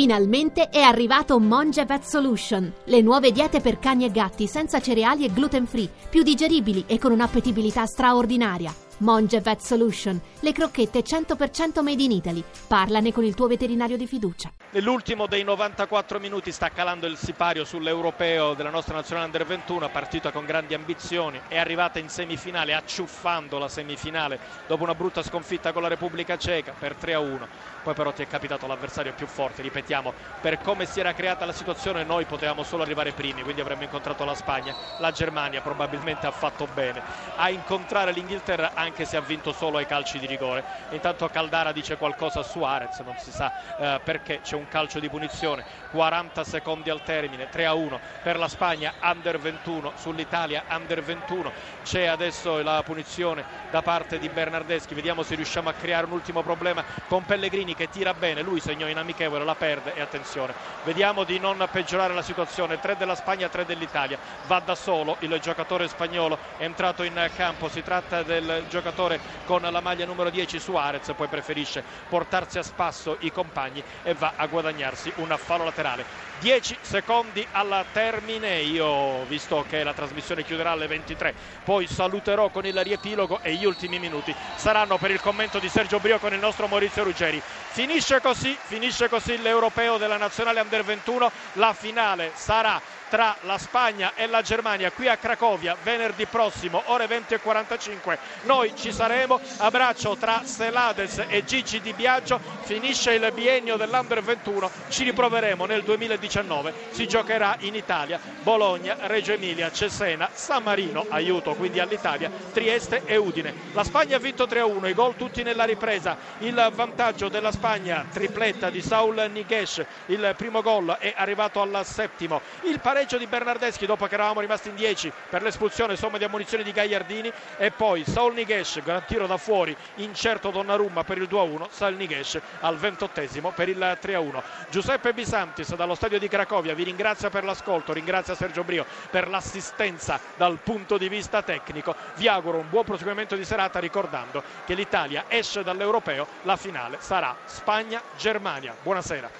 Finalmente è arrivato Monge Vet Solution, le nuove diete per cani e gatti senza cereali e gluten free, più digeribili e con un'appetibilità straordinaria. Monge Vet Solution, le crocchette 100% made in Italy. Parlane con il tuo veterinario di fiducia. Nell'ultimo dei 94 minuti sta calando il sipario sull'europeo della nostra nazionale under 21, partita con grandi ambizioni, è arrivata in semifinale acciuffando la semifinale dopo una brutta sconfitta con la Repubblica Ceca per 3-1. Poi però ti è capitato l'avversario più forte, ripetiamo, per come si era creata la situazione noi potevamo solo arrivare primi, quindi avremmo incontrato la Spagna, la Germania probabilmente ha fatto bene a incontrare l'Inghilterra anche se ha vinto solo ai calci di rigore. Intanto Caldara dice qualcosa a Suarez, non si sa eh, perché c'è un calcio di punizione, 40 secondi al termine, 3 a 1 per la Spagna under 21 sull'Italia under 21. C'è adesso la punizione da parte di Bernardeschi, vediamo se riusciamo a creare un ultimo problema con Pellegrini che tira bene, lui segnò in amichevole, la perde e attenzione. Vediamo di non peggiorare la situazione, 3 della Spagna, 3 dell'Italia. Va da solo il giocatore spagnolo, entrato in campo, si tratta del giocatore giocatore con la maglia numero 10 Suarez poi preferisce portarsi a spasso i compagni e va a guadagnarsi un fallo laterale. 10 secondi al termine io visto che la trasmissione chiuderà alle 23 poi saluterò con il riepilogo e gli ultimi minuti saranno per il commento di Sergio Brio con il nostro Maurizio Ruggeri. Finisce così finisce così l'europeo della nazionale under 21 la finale sarà tra la Spagna e la Germania qui a Cracovia venerdì prossimo ore 20 e 45 noi ci saremo. Abbraccio tra Selades e Gigi Di Biagio. Finisce il biennio dell'Under 21 ci riproveremo nel 2019 si giocherà in Italia Bologna, Reggio Emilia, Cesena San Marino, aiuto quindi all'Italia Trieste e Udine. La Spagna ha vinto 3-1 i gol tutti nella ripresa. Il vantaggio della Spagna tripletta di Saul Niguez il primo gol è arrivato al settimo. Il pareggio pareggio di Bernardeschi dopo che eravamo rimasti in 10 per l'espulsione somma di ammunizioni di Gagliardini. E poi Saul Niguez gran tiro da fuori incerto Donnarumma per il 2-1 Saul Niguez al ventottesimo per il 3-1 Giuseppe Bisantis dallo stadio di Cracovia vi ringrazia per l'ascolto ringrazia Sergio Brio per l'assistenza dal punto di vista tecnico. Vi auguro un buon proseguimento di serata ricordando che l'Italia esce dall'Europeo la finale sarà Spagna-Germania. Buonasera.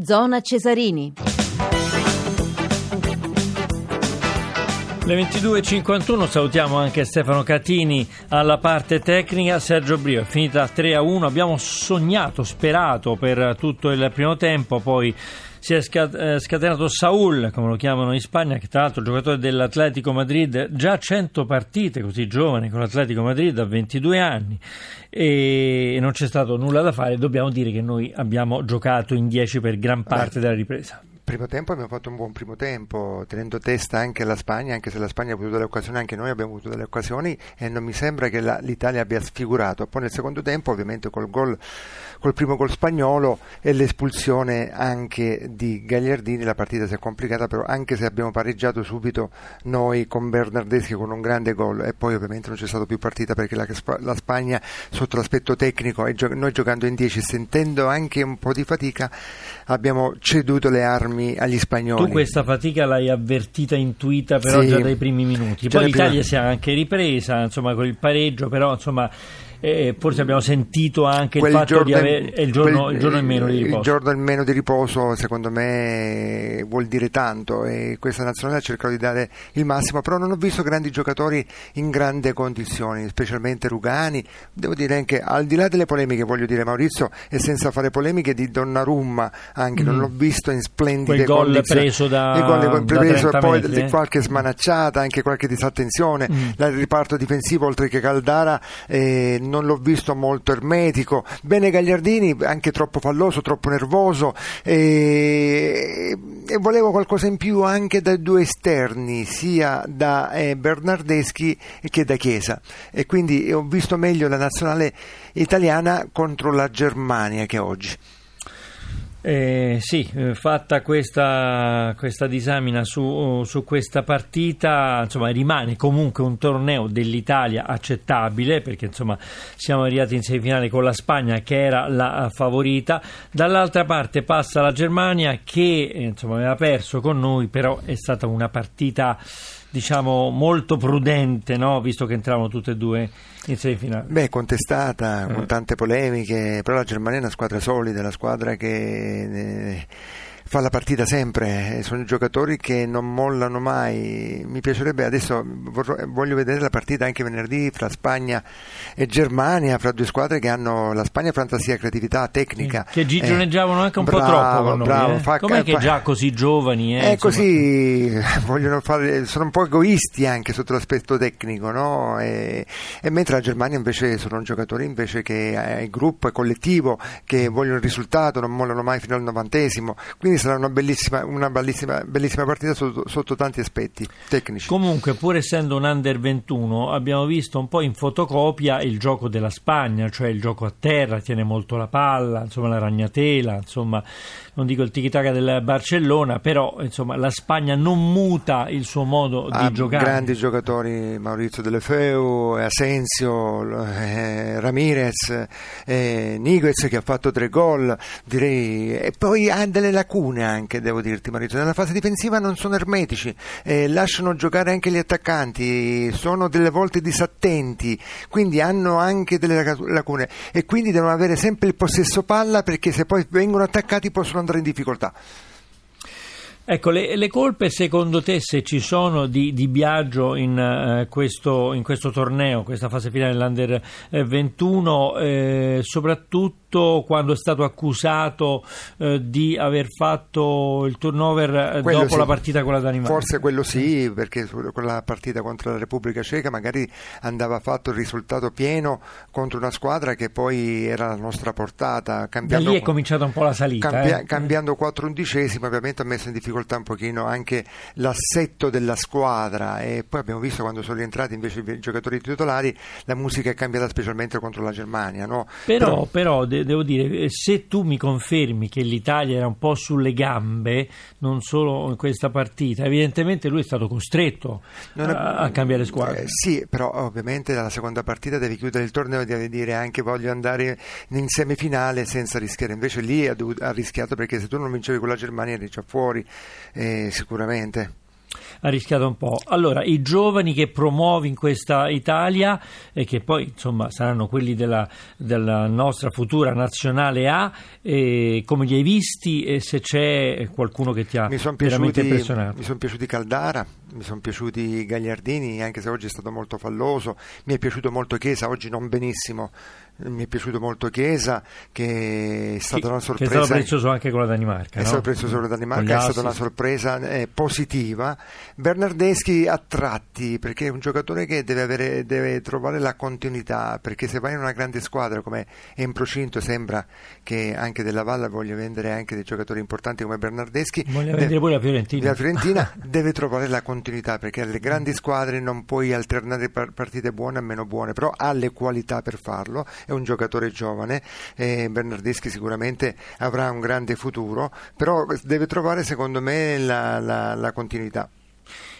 Zona Cesarini Le 22.51 salutiamo anche Stefano Catini alla parte tecnica, Sergio Brio è finita 3 a 1, abbiamo sognato, sperato per tutto il primo tempo, poi si è eh, scatenato Saul, come lo chiamano in Spagna, che tra l'altro è giocatore dell'Atletico Madrid, già 100 partite così giovane con l'Atletico Madrid a 22 anni e non c'è stato nulla da fare, dobbiamo dire che noi abbiamo giocato in 10 per gran parte della ripresa primo tempo abbiamo fatto un buon primo tempo, tenendo testa anche la Spagna, anche se la Spagna ha avuto delle occasioni, anche noi abbiamo avuto delle occasioni e non mi sembra che la, l'Italia abbia sfigurato. Poi nel secondo tempo, ovviamente col, gol, col primo gol spagnolo e l'espulsione anche di Gagliardini, la partita si è complicata, però anche se abbiamo pareggiato subito noi con Bernardeschi con un grande gol e poi ovviamente non c'è stata più partita perché la, la Spagna sotto l'aspetto tecnico e gio- noi giocando in 10 sentendo anche un po' di fatica abbiamo ceduto le armi agli spagnoli. Tu questa fatica l'hai avvertita, intuita però sì. già dai primi minuti. Poi l'Italia prima... si è anche ripresa, insomma, con il pareggio, però insomma e forse abbiamo sentito anche quel il fatto di avere il giorno, quel, il giorno in meno di riposo. Il giorno in meno di riposo secondo me vuol dire tanto e questa nazionale ha cercato di dare il massimo, però non ho visto grandi giocatori in grandi condizioni, specialmente Rugani, devo dire anche al di là delle polemiche, voglio dire Maurizio, e senza fare polemiche di Donnarumma, anche mm. non l'ho visto in splendide Quel condizioni. preso da, il gol preso, da poi metri, eh? qualche smanacciata, anche qualche disattenzione, mm. il riparto difensivo oltre che Caldara eh, non l'ho visto molto ermetico. Bene Gagliardini, anche troppo falloso, troppo nervoso e, e volevo qualcosa in più anche dai due esterni, sia da eh, Bernardeschi che da Chiesa. E quindi ho visto meglio la nazionale italiana contro la Germania che oggi. Eh, sì, eh, fatta questa, questa disamina su, su, questa partita, insomma, rimane comunque un torneo dell'Italia accettabile perché insomma, siamo arrivati in semifinale con la Spagna che era la favorita. Dall'altra parte passa la Germania che insomma, aveva perso con noi, però è stata una partita diciamo molto prudente, no? visto che entravano tutte e due in semifinale. Beh, contestata, eh. con tante polemiche, però la Germania è una squadra solida, una squadra che... Eh, fa la partita sempre, eh, sono giocatori che non mollano mai. Mi piacerebbe adesso voglio vedere la partita anche venerdì fra Spagna e Germania, fra due squadre che hanno la Spagna fantasia, creatività, tecnica. Che gigioneggiavano eh, anche un bravo, po' troppo con bravo, noi, eh? Com'è che fa, già così giovani? Eh, è così, vogliono fare, sono un po' egoisti anche sotto l'aspetto tecnico, no? e, e, mentre la Germania invece sono giocatori invece che è il gruppo, è collettivo, che vogliono il risultato, non mollano mai fino al novantesimo. Quindi sarà una bellissima, una bellissima, bellissima partita sotto, sotto, tanti aspetti tecnici. Comunque, pur essendo un under 21, abbiamo visto un po' in fotocopia il gioco della Spagna, cioè il gioco a terra, tiene molto la palla, insomma la ragnatela, insomma non dico il tiki-taka del Barcellona, però insomma la Spagna non muta il suo modo ha di giocare. grandi giocatori, Maurizio De Feu, Asensio, eh, Ramirez, eh, Niguez che ha fatto tre gol, direi, e poi ha delle lacune lacune anche, devo dirti Maurizio, nella fase difensiva non sono ermetici, eh, lasciano giocare anche gli attaccanti, sono delle volte disattenti, quindi hanno anche delle lacune e quindi devono avere sempre il possesso palla perché se poi vengono attaccati possono andare in difficoltà. Ecco, le, le, colpe secondo te se ci sono di, di Biagio in, uh, questo, in, questo, torneo, questa fase finale dell'Under 21, eh, soprattutto quando è stato accusato eh, di aver fatto il turnover eh, quello dopo sì. la partita con la Danimarca? Forse quello sì, perché con la partita contro la Repubblica Ceca magari andava fatto il risultato pieno contro una squadra che poi era la nostra portata. Da lì è cominciata un po' la salita. Cambia, eh? Cambiando 4 undicesimi ovviamente ha messo in difficoltà difficoltà un pochino anche l'assetto della squadra e poi abbiamo visto quando sono rientrati invece i giocatori titolari la musica è cambiata specialmente contro la Germania. No? Però, però, però de- devo dire, eh, se tu mi confermi che l'Italia era un po' sulle gambe, non solo in questa partita, evidentemente lui è stato costretto è, a, a, cambiare squadra. Eh, sì, però ovviamente dalla seconda partita devi chiudere il torneo e devi dire anche voglio andare in semifinale senza rischiare. Invece lì ha, ha rischiato perché se tu non vincevi con la Germania eri già fuori eh, sicuramente ha rischiato un po'. Allora, i giovani che promuovi in questa Italia e che poi insomma saranno quelli della, della nostra futura nazionale A, eh, come li hai visti e se c'è qualcuno che ti ha veramente impressionato? Mi sono piaciuti Caldara, mi sono piaciuti Gagliardini, anche se oggi è stato molto falloso, mi è piaciuto molto Chiesa, oggi non benissimo, mi è piaciuto molto Chiesa, che è stata che, una sorpresa. Che è stato prezioso anche con la Danimarca. È no? stato prezioso con la Danimarca, è stata una sorpresa eh, positiva. Bernardeschi a tratti, perché è un giocatore che deve, avere, deve, trovare la continuità, perché se vai in una grande squadra come è in procinto sembra che anche della Valle voglia vendere anche dei giocatori importanti come Bernardeschi. Voglia vendere pure la Fiorentina. La Fiorentina deve trovare la continuità continuità perché alle grandi squadre non puoi alternare partite buone a meno buone, però ha le qualità per farlo, è un giocatore giovane e Bernardeschi sicuramente avrà un grande futuro, però deve trovare secondo me la, la, la continuità.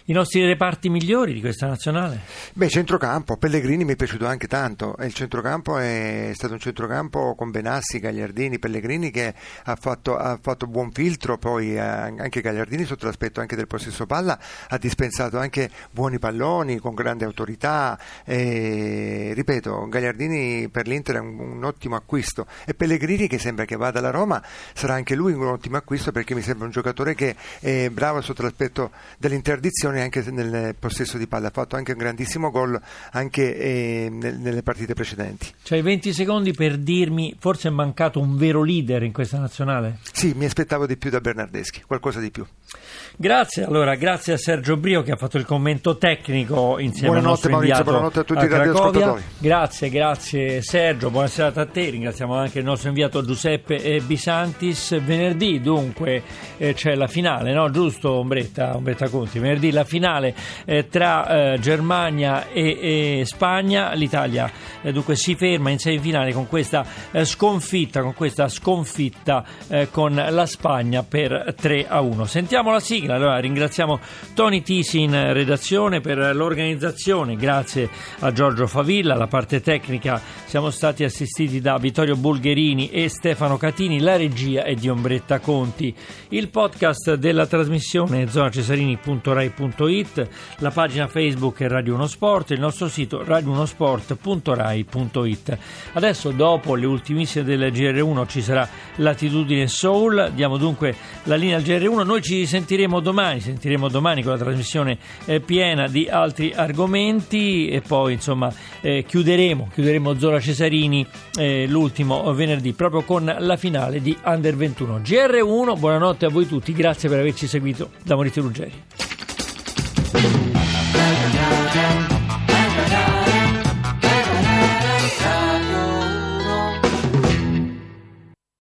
I nostri reparti migliori di questa nazionale? Beh, centrocampo, Pellegrini mi è piaciuto anche tanto. Il centrocampo è stato un centrocampo con Benassi, Gagliardini, Pellegrini che ha fatto, ha fatto buon filtro, poi eh, anche Gagliardini sotto l'aspetto anche del possesso palla ha dispensato anche buoni palloni con grande autorità. E, ripeto, Gagliardini per l'Inter è un, un ottimo acquisto e Pellegrini che sembra che vada alla Roma sarà anche lui un ottimo acquisto perché mi sembra un giocatore che è bravo sotto l'aspetto dell'interdizione anche nel possesso di palla, ha fatto anche un grandissimo gol anche eh, nelle partite precedenti. C'hai 20 secondi per dirmi, forse è mancato un vero leader in questa nazionale? Sì, mi aspettavo di più da Bernardeschi, qualcosa di più. Grazie, allora, grazie a Sergio Brio che ha fatto il commento tecnico insieme buonanotte, al nostro Maurizio, buonanotte a tutti a i radioascoltatori. Grazie, grazie Sergio, buonasera a te, ringraziamo anche il nostro inviato Giuseppe Bisantis. Venerdì dunque eh, c'è la finale, no? Giusto Ombretta, Ombretta Conti? Venerdì la finale eh, tra eh, Germania e, e, Spagna, l'Italia eh, dunque si ferma in semifinale con questa eh, sconfitta, con questa sconfitta eh, con la Spagna per 3 a 1. Sentiamo la sigla, allora ringraziamo Tony Tisi in redazione per l'organizzazione, grazie a Giorgio Favilla, la parte tecnica siamo stati assistiti da Vittorio Bulgherini e Stefano Catini, la regia è di Ombretta Conti. Il podcast della trasmissione zonacesarini.rai.it radio1sport.it, la pagina Facebook è Radio 1 Sport, il nostro sito radio1sport.rai.it. Adesso dopo le ultimissime del GR1 ci sarà Latitudine Soul, diamo dunque la linea al GR1, noi ci sentiremo domani, sentiremo domani con la trasmissione eh, piena di altri argomenti e poi insomma eh, chiuderemo, chiuderemo Zola Cesarini eh, l'ultimo venerdì proprio con la finale di Under 21. GR1, buonanotte a voi tutti, grazie per averci seguito da Maurizio Ruggeri. for the